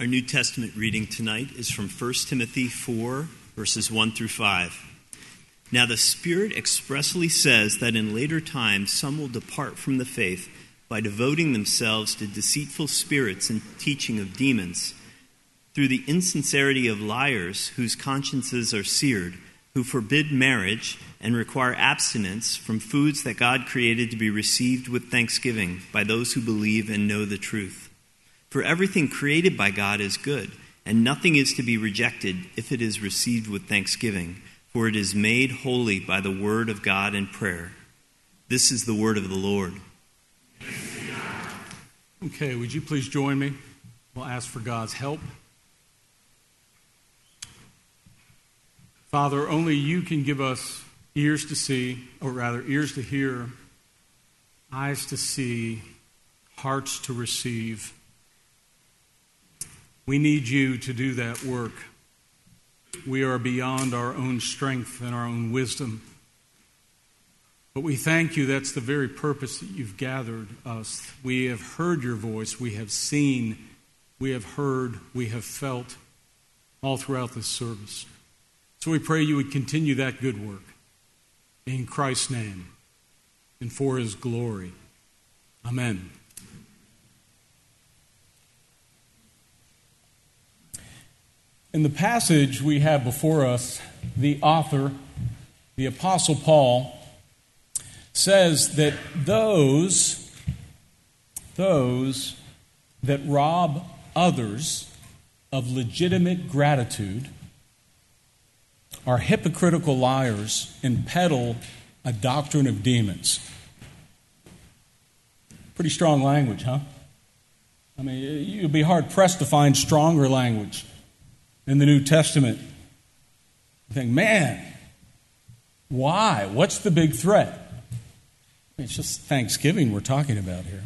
Our New Testament reading tonight is from 1 Timothy 4, verses 1 through 5. Now, the Spirit expressly says that in later times some will depart from the faith by devoting themselves to deceitful spirits and teaching of demons, through the insincerity of liars whose consciences are seared, who forbid marriage and require abstinence from foods that God created to be received with thanksgiving by those who believe and know the truth. For everything created by God is good, and nothing is to be rejected if it is received with thanksgiving, for it is made holy by the word of God and prayer. This is the word of the Lord. Okay, would you please join me? We'll ask for God's help. Father, only you can give us ears to see, or rather, ears to hear, eyes to see, hearts to receive we need you to do that work. We are beyond our own strength and our own wisdom. But we thank you, that's the very purpose that you've gathered us. We have heard your voice, we have seen, we have heard, we have felt all throughout this service. So we pray you would continue that good work in Christ's name and for his glory. Amen. In the passage we have before us, the author, the Apostle Paul, says that those, those that rob others of legitimate gratitude are hypocritical liars and peddle a doctrine of demons. Pretty strong language, huh? I mean, you'd be hard pressed to find stronger language in the New Testament. You think, man, why? What's the big threat? It's just Thanksgiving we're talking about here.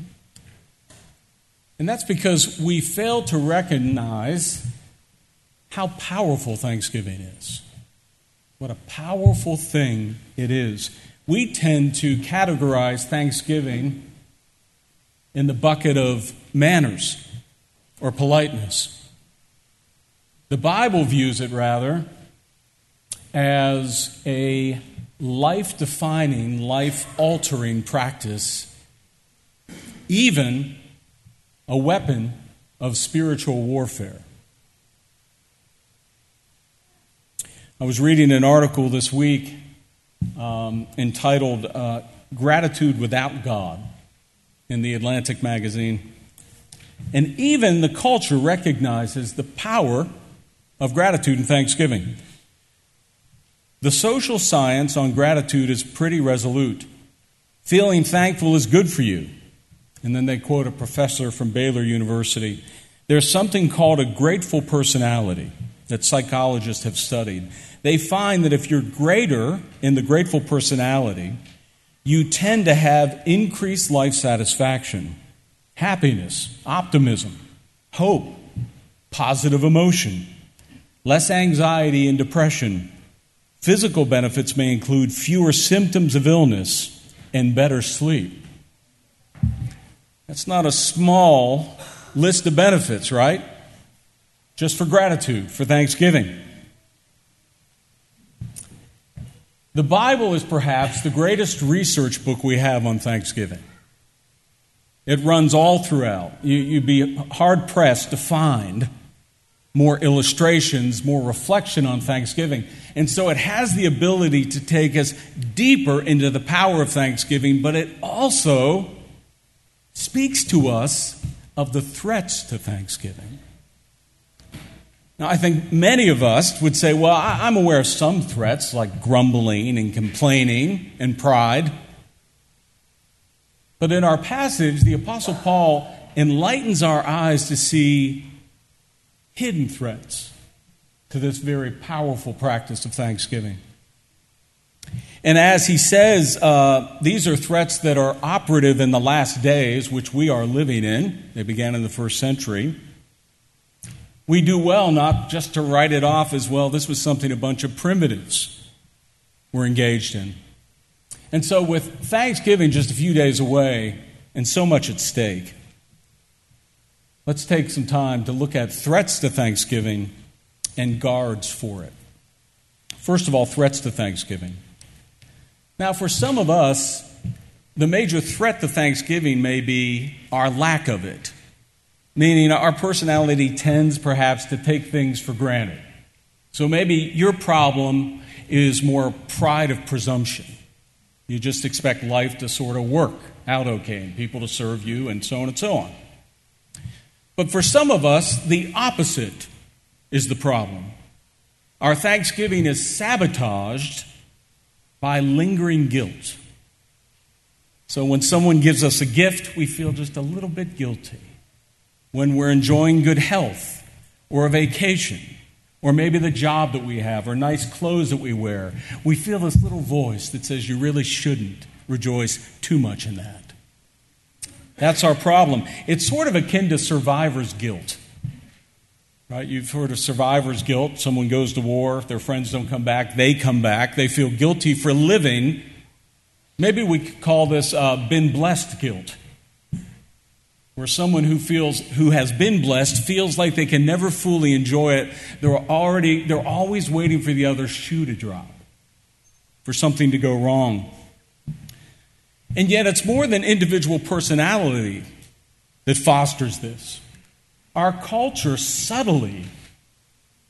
And that's because we fail to recognize how powerful Thanksgiving is. What a powerful thing it is. We tend to categorize Thanksgiving in the bucket of manners or politeness. The Bible views it rather as a life defining, life altering practice, even a weapon of spiritual warfare. I was reading an article this week um, entitled uh, Gratitude Without God in the Atlantic magazine. And even the culture recognizes the power of gratitude and thanksgiving. The social science on gratitude is pretty resolute. Feeling thankful is good for you. And then they quote a professor from Baylor University. There's something called a grateful personality that psychologists have studied. They find that if you're greater in the grateful personality, you tend to have increased life satisfaction, happiness, optimism, hope, positive emotion, less anxiety and depression. Physical benefits may include fewer symptoms of illness and better sleep. That's not a small list of benefits, right? Just for gratitude, for thanksgiving. The Bible is perhaps the greatest research book we have on Thanksgiving. It runs all throughout. You, would be hard pressed to find more illustrations, more reflection on Thanksgiving. And so it has the ability to take us deeper into the power of Thanksgiving, but it also speaks to us of the threats to Thanksgiving. Now, I think many of us would say, well, I'm aware of some threats like grumbling and complaining and pride. But in our passage, the Apostle Paul enlightens our eyes to see hidden threats to this very powerful practice of thanksgiving. And as he says, uh, these are threats that are operative in the last days, which we are living in. They began in the first century. We do well not just to write it off as well, this was something a bunch of primitives were engaged in. And so, with Thanksgiving just a few days away and so much at stake, let's take some time to look at threats to Thanksgiving and guards for it. First of all, threats to Thanksgiving. Now, for some of us, the major threat to Thanksgiving may be our lack of it, meaning our personality tends perhaps to take things for granted. So maybe your problem is more pride of presumption. You just expect life to sort of work out okay and people to serve you and so on and so on. But for some of us, the opposite is the problem. Our Thanksgiving is sabotaged by lingering guilt. So when someone gives us a gift, we feel just a little bit guilty. When we're enjoying good health or a vacation, or maybe the job that we have, or nice clothes that we wear, we feel this little voice that says you really shouldn't rejoice too much in that. That's our problem. It's sort of akin to survivor's guilt. Right? You've heard of survivor's guilt. Someone goes to war, their friends don't come back, they come back, they feel guilty for living. Maybe we could call this uh, been blessed guilt. Where someone who feels who has been blessed feels like they can never fully enjoy it. They're already they're always waiting for the other shoe to drop, for something to go wrong. And yet it's more than individual personality that fosters this. Our culture subtly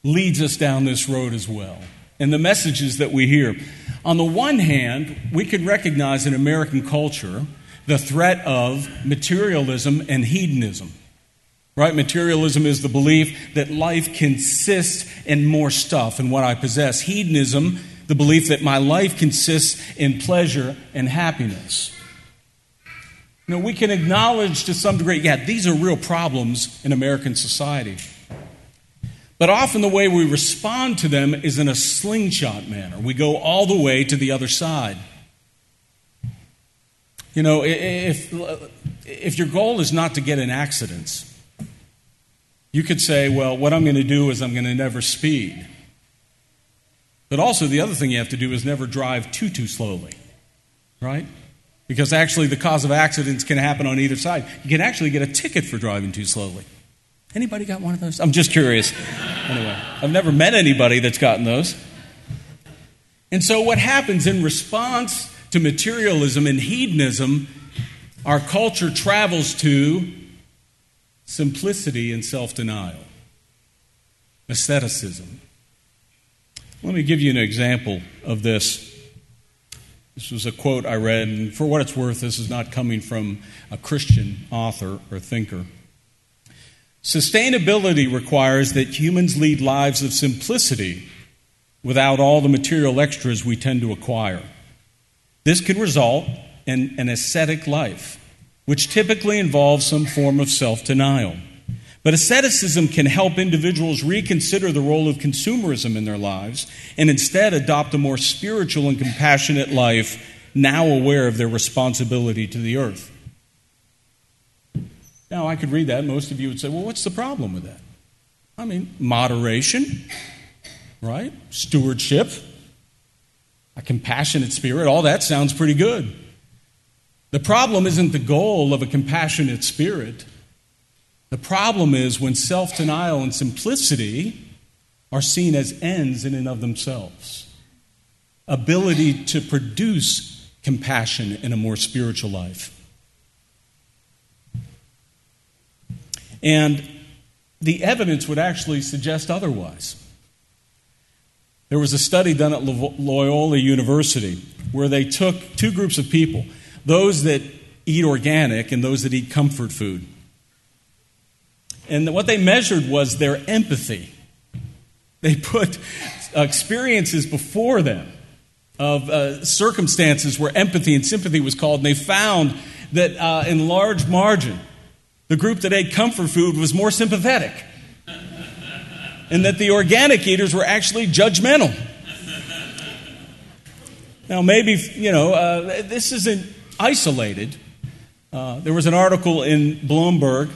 leads us down this road as well. And the messages that we hear. On the one hand, we can recognize in American culture the threat of materialism and hedonism. Right? Materialism is the belief that life consists in more stuff and what I possess. Hedonism, the belief that my life consists in pleasure and happiness. Know, we can acknowledge to some degree, yeah, these are real problems in American society. But often the way we respond to them is in a slingshot manner. We go all the way to the other side. You know, if, if your goal is not to get in accidents, you could say, well, what I'm going to do is I'm going to never speed. But also, the other thing you have to do is never drive too, too slowly, right? Because actually, the cause of accidents can happen on either side. You can actually get a ticket for driving too slowly. Anybody got one of those? I'm just curious. Anyway, I've never met anybody that's gotten those. And so, what happens in response to materialism and hedonism, our culture travels to simplicity and self denial, asceticism. Let me give you an example of this. This was a quote I read, and for what it's worth, this is not coming from a Christian author or thinker. Sustainability requires that humans lead lives of simplicity without all the material extras we tend to acquire. This can result in an ascetic life, which typically involves some form of self denial. But asceticism can help individuals reconsider the role of consumerism in their lives and instead adopt a more spiritual and compassionate life, now aware of their responsibility to the earth. Now, I could read that, most of you would say, well, what's the problem with that? I mean, moderation, right? Stewardship, a compassionate spirit, all that sounds pretty good. The problem isn't the goal of a compassionate spirit. The problem is when self denial and simplicity are seen as ends in and of themselves. Ability to produce compassion in a more spiritual life. And the evidence would actually suggest otherwise. There was a study done at Loyola University where they took two groups of people those that eat organic and those that eat comfort food. And what they measured was their empathy. They put experiences before them of uh, circumstances where empathy and sympathy was called, and they found that uh, in large margin, the group that ate comfort food was more sympathetic, and that the organic eaters were actually judgmental. Now, maybe, you know, uh, this isn't isolated. Uh, there was an article in Bloomberg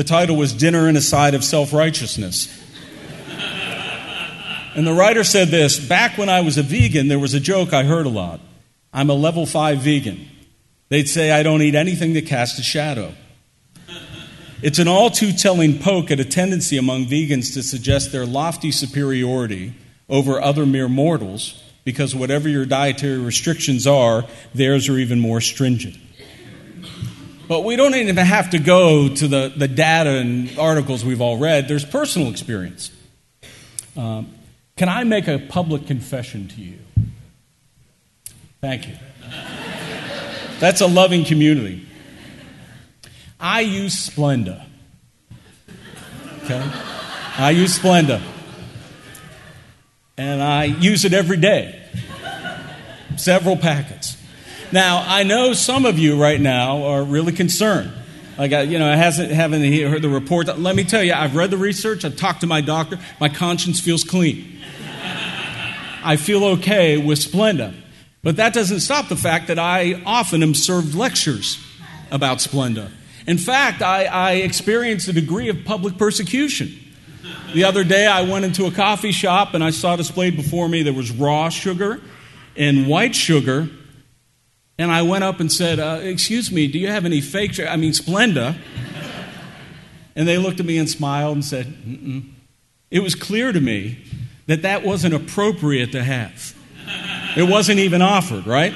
the title was Dinner and a Side of Self Righteousness. and the writer said this Back when I was a vegan, there was a joke I heard a lot. I'm a level 5 vegan. They'd say I don't eat anything that casts a shadow. It's an all too telling poke at a tendency among vegans to suggest their lofty superiority over other mere mortals because whatever your dietary restrictions are, theirs are even more stringent. But we don't even have to go to the, the data and articles we've all read. There's personal experience. Um, can I make a public confession to you? Thank you. That's a loving community. I use Splenda. Okay? I use Splenda. And I use it every day. Several packets. Now, I know some of you right now are really concerned. Like, I, you know, I hasn't, haven't heard the report. Let me tell you, I've read the research, I've talked to my doctor, my conscience feels clean. I feel okay with Splenda. But that doesn't stop the fact that I often am served lectures about Splenda. In fact, I, I experienced a degree of public persecution. The other day, I went into a coffee shop and I saw displayed before me there was raw sugar and white sugar. And I went up and said, uh, Excuse me, do you have any fake sugar? I mean, Splenda. And they looked at me and smiled and said, Mm-mm. It was clear to me that that wasn't appropriate to have. It wasn't even offered, right?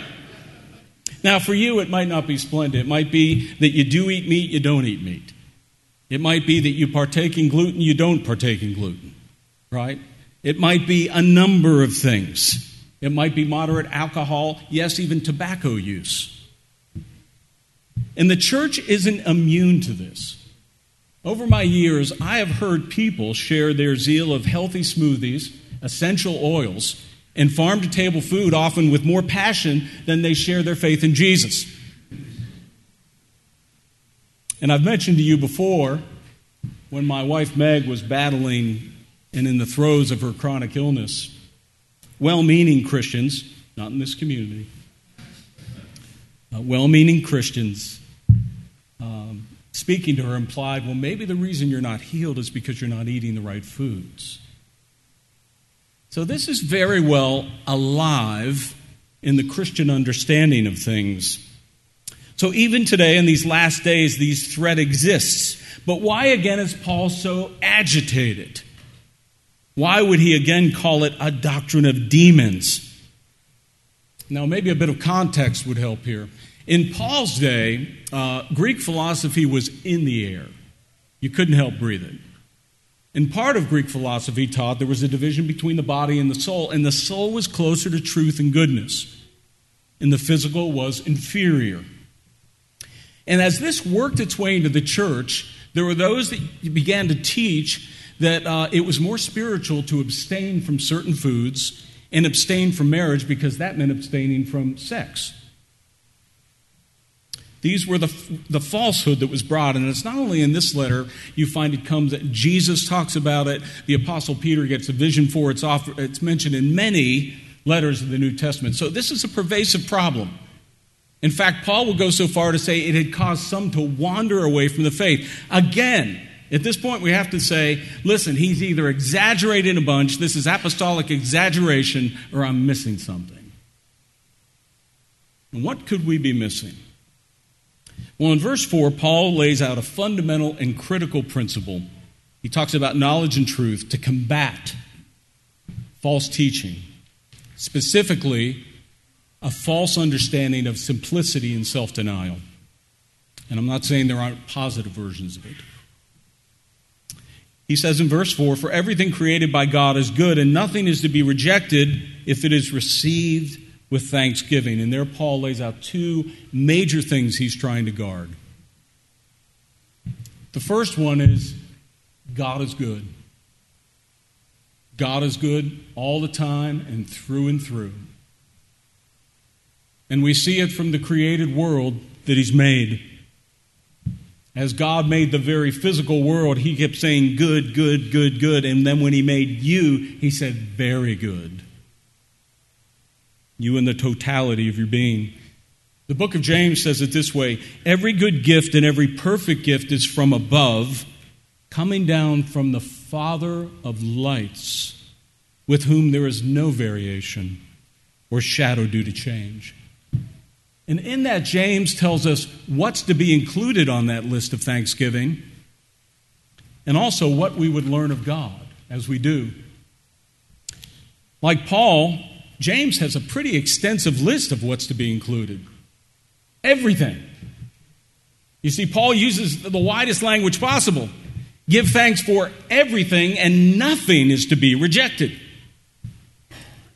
Now, for you, it might not be Splenda. It might be that you do eat meat, you don't eat meat. It might be that you partake in gluten, you don't partake in gluten, right? It might be a number of things. It might be moderate alcohol, yes, even tobacco use. And the church isn't immune to this. Over my years, I have heard people share their zeal of healthy smoothies, essential oils, and farm to table food often with more passion than they share their faith in Jesus. And I've mentioned to you before when my wife Meg was battling and in the throes of her chronic illness, well meaning Christians, not in this community, uh, well meaning Christians um, speaking to her implied, well, maybe the reason you're not healed is because you're not eating the right foods. So, this is very well alive in the Christian understanding of things. So, even today, in these last days, these threat exists. But why again is Paul so agitated? Why would he again call it a doctrine of demons? Now, maybe a bit of context would help here. In Paul's day, uh, Greek philosophy was in the air. You couldn't help breathing. And part of Greek philosophy taught there was a division between the body and the soul, and the soul was closer to truth and goodness, and the physical was inferior. And as this worked its way into the church, there were those that began to teach that uh, it was more spiritual to abstain from certain foods and abstain from marriage because that meant abstaining from sex. These were the, the falsehood that was brought. And it's not only in this letter you find it comes that Jesus talks about it, the Apostle Peter gets a vision for it, it's, offer, it's mentioned in many letters of the New Testament. So this is a pervasive problem. In fact, Paul will go so far to say it had caused some to wander away from the faith. Again, at this point, we have to say, listen, he's either exaggerating a bunch, this is apostolic exaggeration, or I'm missing something. And what could we be missing? Well, in verse 4, Paul lays out a fundamental and critical principle. He talks about knowledge and truth to combat false teaching, specifically, a false understanding of simplicity and self denial. And I'm not saying there aren't positive versions of it. He says in verse 4 For everything created by God is good, and nothing is to be rejected if it is received with thanksgiving. And there, Paul lays out two major things he's trying to guard. The first one is God is good. God is good all the time and through and through. And we see it from the created world that He's made. As God made the very physical world, He kept saying, Good, good, good, good. And then when He made you, He said, Very good you in the totality of your being. The book of James says it this way Every good gift and every perfect gift is from above, coming down from the Father of lights, with whom there is no variation or shadow due to change. And in that, James tells us what's to be included on that list of thanksgiving and also what we would learn of God as we do. Like Paul, James has a pretty extensive list of what's to be included. Everything. You see, Paul uses the widest language possible. Give thanks for everything, and nothing is to be rejected.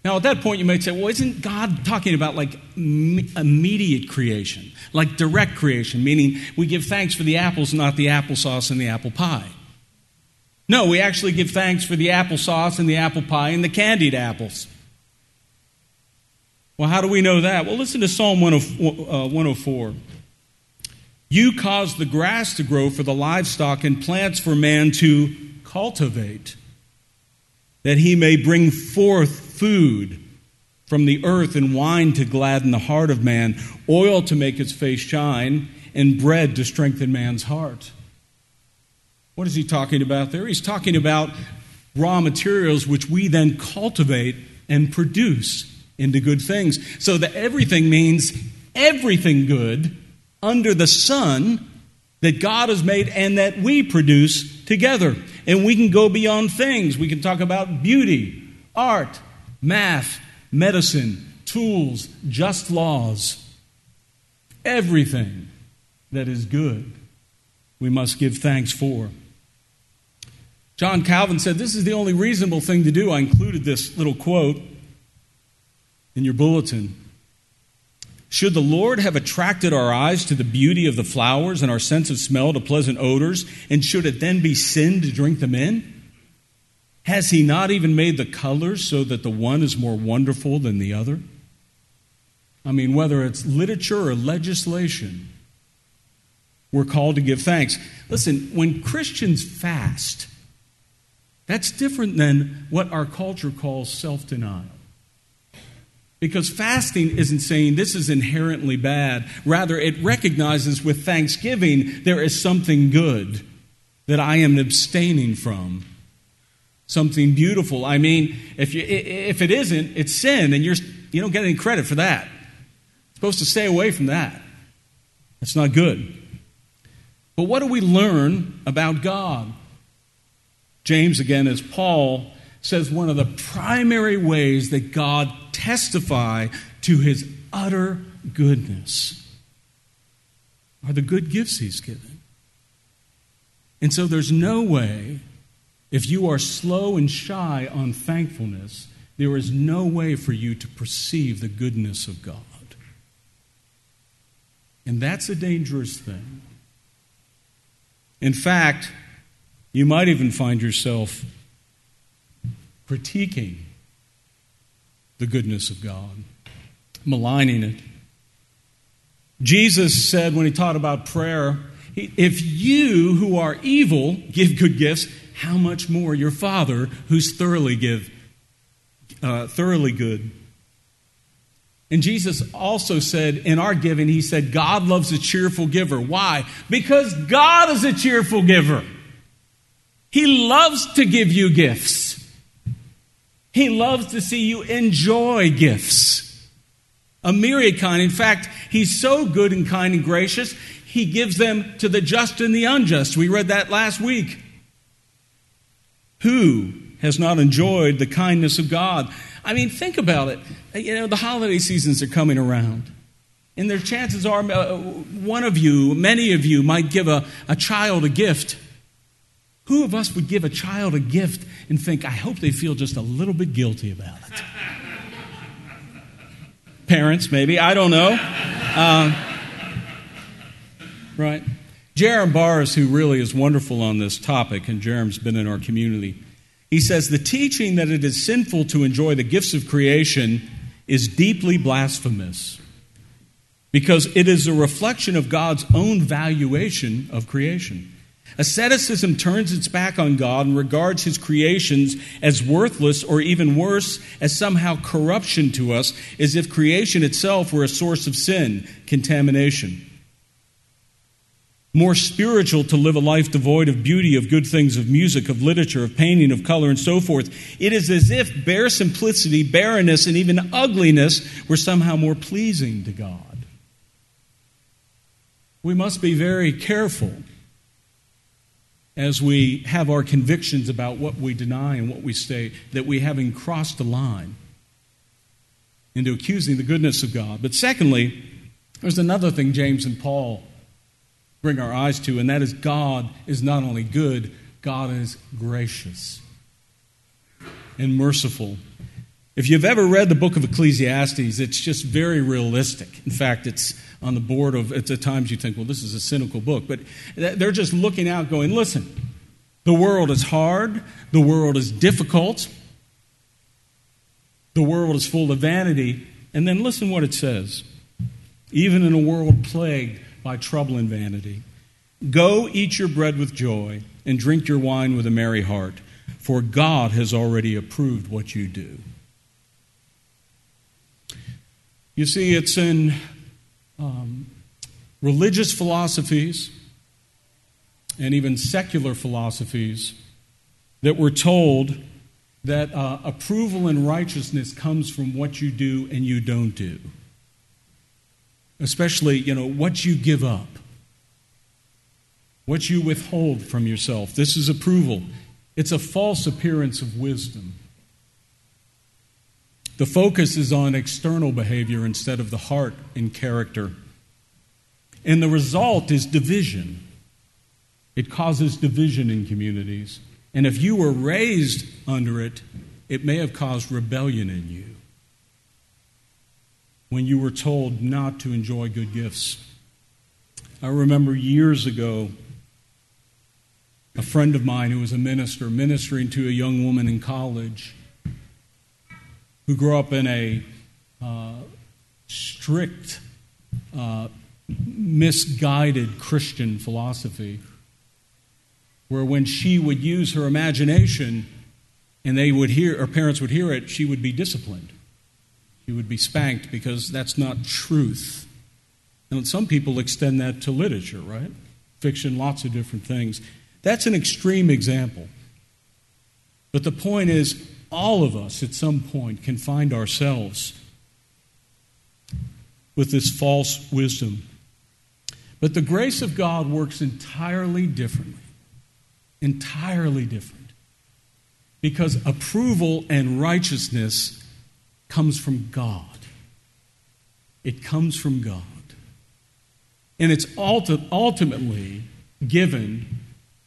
Now, at that point, you might say, well, isn't God talking about like immediate creation, like direct creation, meaning we give thanks for the apples, not the applesauce and the apple pie? No, we actually give thanks for the applesauce and the apple pie and the candied apples. Well, how do we know that? Well, listen to Psalm 104. Uh, you cause the grass to grow for the livestock and plants for man to cultivate, that he may bring forth food from the earth and wine to gladden the heart of man, oil to make his face shine, and bread to strengthen man's heart. What is he talking about there? He's talking about raw materials which we then cultivate and produce into good things. So that everything means everything good under the sun that God has made and that we produce together. And we can go beyond things. We can talk about beauty, art, math, medicine, tools, just laws. Everything that is good, we must give thanks for. John Calvin said, This is the only reasonable thing to do. I included this little quote in your bulletin. Should the Lord have attracted our eyes to the beauty of the flowers and our sense of smell to pleasant odors, and should it then be sin to drink them in? Has He not even made the colors so that the one is more wonderful than the other? I mean, whether it's literature or legislation, we're called to give thanks. Listen, when Christians fast, that's different than what our culture calls self denial. Because fasting isn't saying this is inherently bad. Rather, it recognizes with thanksgiving there is something good that I am abstaining from. Something beautiful. I mean, if, you, if it isn't, it's sin, and you're, you don't get any credit for that. You're supposed to stay away from that. That's not good. But what do we learn about God? James, again, as Paul says, one of the primary ways that God testify to his utter goodness are the good gifts he's given. And so there's no way, if you are slow and shy on thankfulness, there is no way for you to perceive the goodness of God. And that's a dangerous thing. In fact, you might even find yourself critiquing the goodness of God, maligning it. Jesus said when he taught about prayer, if you who are evil give good gifts, how much more your Father who's thoroughly give, uh, thoroughly good. And Jesus also said in our giving, he said, God loves a cheerful giver. Why? Because God is a cheerful giver. He loves to give you gifts. He loves to see you enjoy gifts. A myriad kind. In fact, he's so good and kind and gracious, he gives them to the just and the unjust. We read that last week. Who has not enjoyed the kindness of God? I mean, think about it. You know, the holiday seasons are coming around. And their chances are uh, one of you, many of you, might give a, a child a gift. Who of us would give a child a gift and think, I hope they feel just a little bit guilty about it? Parents, maybe. I don't know. Uh, right. Jerram Barrs, who really is wonderful on this topic, and Jerram's been in our community, he says the teaching that it is sinful to enjoy the gifts of creation is deeply blasphemous because it is a reflection of God's own valuation of creation. Asceticism turns its back on God and regards his creations as worthless or even worse, as somehow corruption to us, as if creation itself were a source of sin, contamination. More spiritual to live a life devoid of beauty, of good things, of music, of literature, of painting, of color, and so forth. It is as if bare simplicity, barrenness, and even ugliness were somehow more pleasing to God. We must be very careful as we have our convictions about what we deny and what we say, that we haven't crossed the line into accusing the goodness of God. But secondly, there's another thing James and Paul bring our eyes to, and that is God is not only good, God is gracious and merciful. If you've ever read the book of Ecclesiastes, it's just very realistic. In fact, it's on the board of, at times you think, well, this is a cynical book. But they're just looking out, going, listen, the world is hard, the world is difficult, the world is full of vanity. And then listen what it says. Even in a world plagued by trouble and vanity, go eat your bread with joy and drink your wine with a merry heart, for God has already approved what you do. You see, it's in um, religious philosophies and even secular philosophies that we're told that uh, approval and righteousness comes from what you do and you don't do. Especially, you know, what you give up, what you withhold from yourself. This is approval. It's a false appearance of wisdom. The focus is on external behavior instead of the heart and character. And the result is division. It causes division in communities. And if you were raised under it, it may have caused rebellion in you when you were told not to enjoy good gifts. I remember years ago a friend of mine who was a minister ministering to a young woman in college who grew up in a uh, strict, uh, misguided Christian philosophy where when she would use her imagination and they would hear, her parents would hear it, she would be disciplined. She would be spanked because that's not truth. And some people extend that to literature, right? Fiction, lots of different things. That's an extreme example. But the point is, all of us at some point can find ourselves with this false wisdom. But the grace of God works entirely differently entirely different. Because approval and righteousness comes from God. It comes from God. And it's ultimately given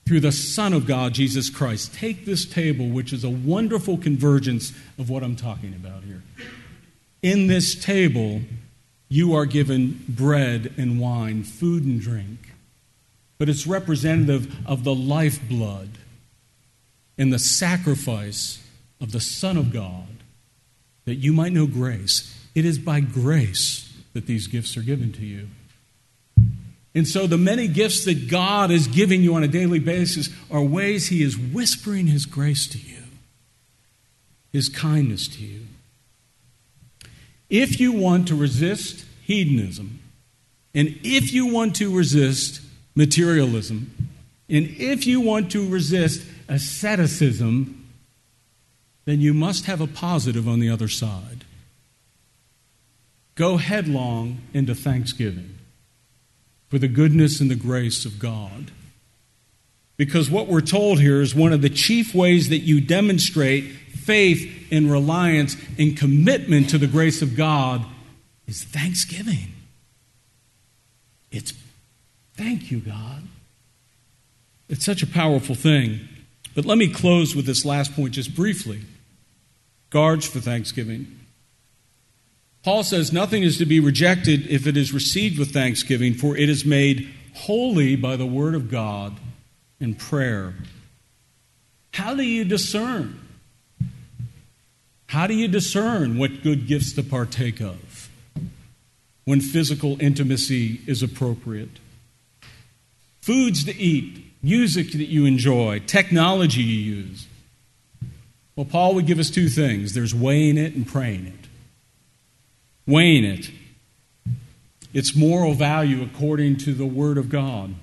through the Son of God, Jesus Christ. Take this table, which is a wonderful convergence of what I'm talking about here. In this table, you are given bread and wine, food and drink but it's representative of the lifeblood and the sacrifice of the Son of God that you might know grace. It is by grace that these gifts are given to you. And so, the many gifts that God is giving you on a daily basis are ways He is whispering His grace to you, His kindness to you. If you want to resist hedonism, and if you want to resist materialism. And if you want to resist asceticism, then you must have a positive on the other side. Go headlong into thanksgiving for the goodness and the grace of God. Because what we're told here is one of the chief ways that you demonstrate faith and reliance and commitment to the grace of God is thanksgiving. It's Thank you, God. It's such a powerful thing. But let me close with this last point just briefly guards for thanksgiving. Paul says nothing is to be rejected if it is received with thanksgiving, for it is made holy by the word of God and prayer. How do you discern? How do you discern what good gifts to partake of when physical intimacy is appropriate? foods to eat, music that you enjoy, technology you use. Well, Paul would give us two things there's weighing it and praying it. Weighing it, its moral value according to the Word of God.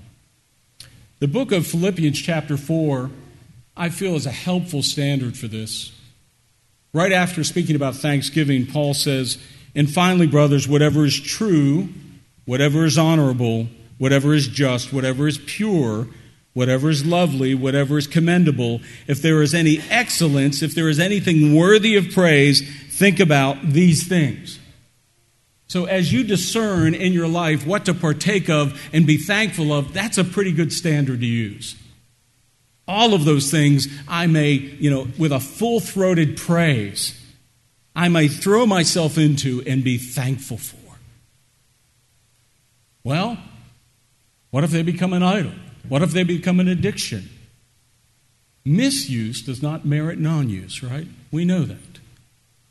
The book of Philippians, chapter 4, I feel is a helpful standard for this. Right after speaking about thanksgiving, Paul says, And finally, brothers, whatever is true, whatever is honorable, whatever is just, whatever is pure, whatever is lovely, whatever is commendable, if there is any excellence, if there is anything worthy of praise, think about these things. So, as you discern in your life what to partake of and be thankful of, that's a pretty good standard to use. All of those things I may, you know, with a full throated praise, I may throw myself into and be thankful for. Well, what if they become an idol? What if they become an addiction? Misuse does not merit non use, right? We know that.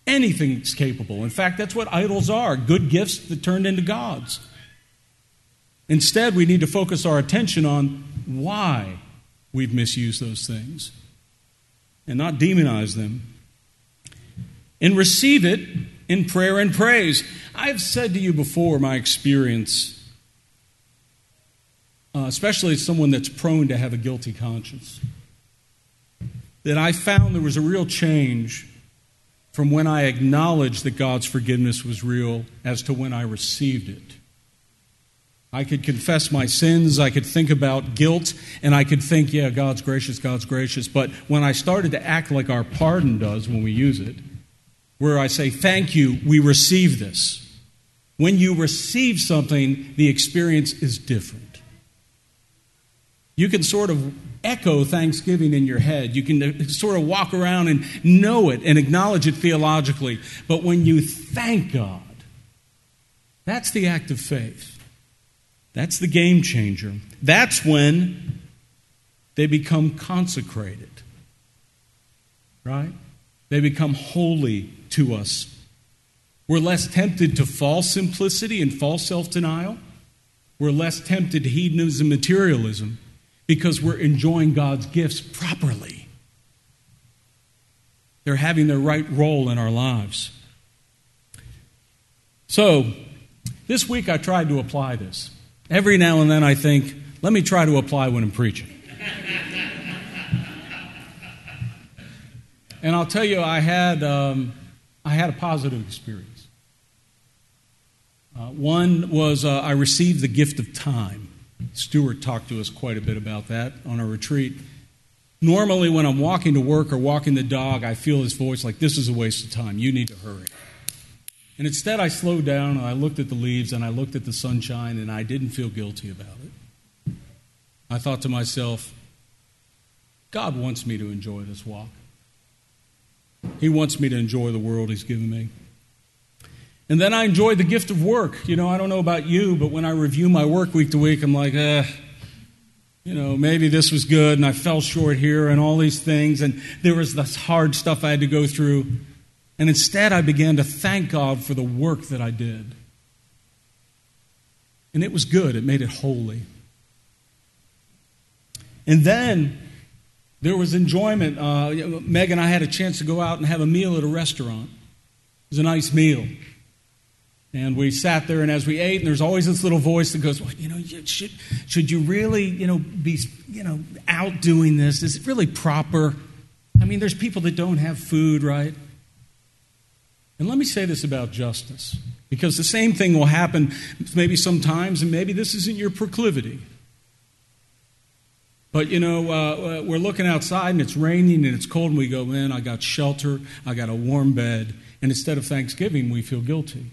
Anything's capable. In fact, that's what idols are good gifts that turned into gods. Instead, we need to focus our attention on why we've misused those things and not demonize them. And receive it in prayer and praise. I've said to you before my experience uh, especially someone that's prone to have a guilty conscience, that I found there was a real change from when I acknowledged that God's forgiveness was real as to when I received it. I could confess my sins, I could think about guilt, and I could think, yeah, God's gracious, God's gracious. But when I started to act like our pardon does when we use it, where I say, thank you, we receive this. When you receive something, the experience is different. You can sort of echo Thanksgiving in your head. You can sort of walk around and know it and acknowledge it theologically. But when you thank God, that's the act of faith. That's the game changer. That's when they become consecrated. Right? They become holy to us. We're less tempted to false simplicity and false self denial. We're less tempted to hedonism and materialism because we're enjoying God's gifts properly. They're having their right role in our lives. So, this week I tried to apply this. Every now and then I think, let me try to apply when I'm preaching. and I'll tell you, I had, um, I had a positive experience. Uh, one was uh, I received the gift of time. Stuart talked to us quite a bit about that on our retreat. Normally, when I'm walking to work or walking the dog, I feel his voice like, This is a waste of time. You need to hurry. And instead, I slowed down and I looked at the leaves and I looked at the sunshine and I didn't feel guilty about it. I thought to myself, God wants me to enjoy this walk. He wants me to enjoy the world He's given me. And then I enjoy the gift of work. You know, I don't know about you, but when I review my work week to week, I'm like, eh, you know, maybe this was good and I fell short here and all these things. And there was this hard stuff I had to go through. And instead, I began to thank God for the work that I did. And it was good, it made it holy. And then there was enjoyment. Uh, Meg and I had a chance to go out and have a meal at a restaurant. It was a nice meal. And we sat there, and as we ate, and there's always this little voice that goes, well, you know, should, should you really, you know, be, you know, out doing this? Is it really proper? I mean, there's people that don't have food, right? And let me say this about justice, because the same thing will happen maybe sometimes, and maybe this isn't your proclivity. But you know, uh, uh we're looking outside and it's raining and it's cold, and we go, man, I got shelter, I got a warm bed. And instead of thanksgiving, we feel guilty.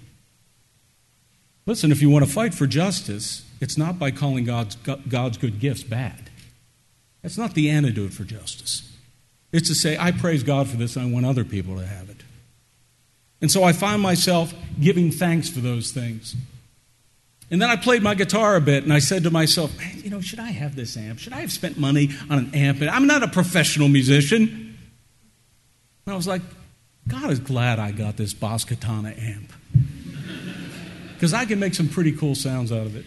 Listen, if you want to fight for justice, it's not by calling God's, God's good gifts bad. That's not the antidote for justice. It's to say, I praise God for this and I want other people to have it. And so I find myself giving thanks for those things. And then I played my guitar a bit and I said to myself, man, you know, should I have this amp? Should I have spent money on an amp? I'm not a professional musician. And I was like, God is glad I got this Boss Katana amp because I can make some pretty cool sounds out of it.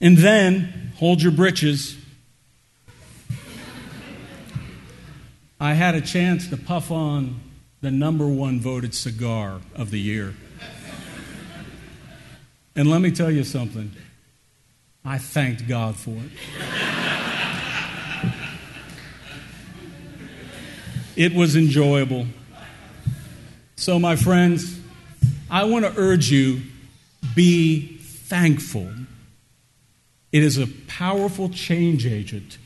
And then, hold your britches. I had a chance to puff on the number one voted cigar of the year. And let me tell you something. I thanked God for it. It was enjoyable. So, my friends, I want to urge you be thankful. It is a powerful change agent,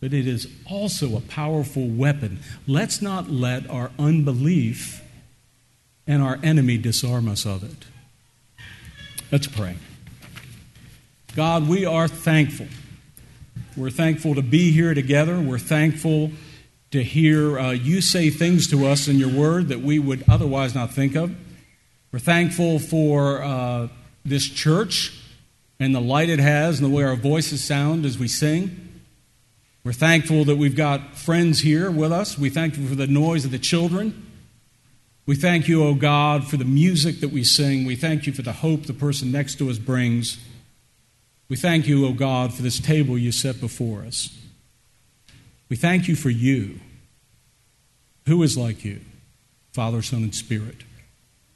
but it is also a powerful weapon. Let's not let our unbelief and our enemy disarm us of it. Let's pray. God, we are thankful. We're thankful to be here together. We're thankful to hear uh, you say things to us in your word that we would otherwise not think of. We're thankful for uh, this church and the light it has and the way our voices sound as we sing. We're thankful that we've got friends here with us. We thank you for the noise of the children. We thank you, O oh God, for the music that we sing. We thank you for the hope the person next to us brings. We thank you, O oh God, for this table you set before us. We thank you for you. Who is like you? Father, Son, and Spirit.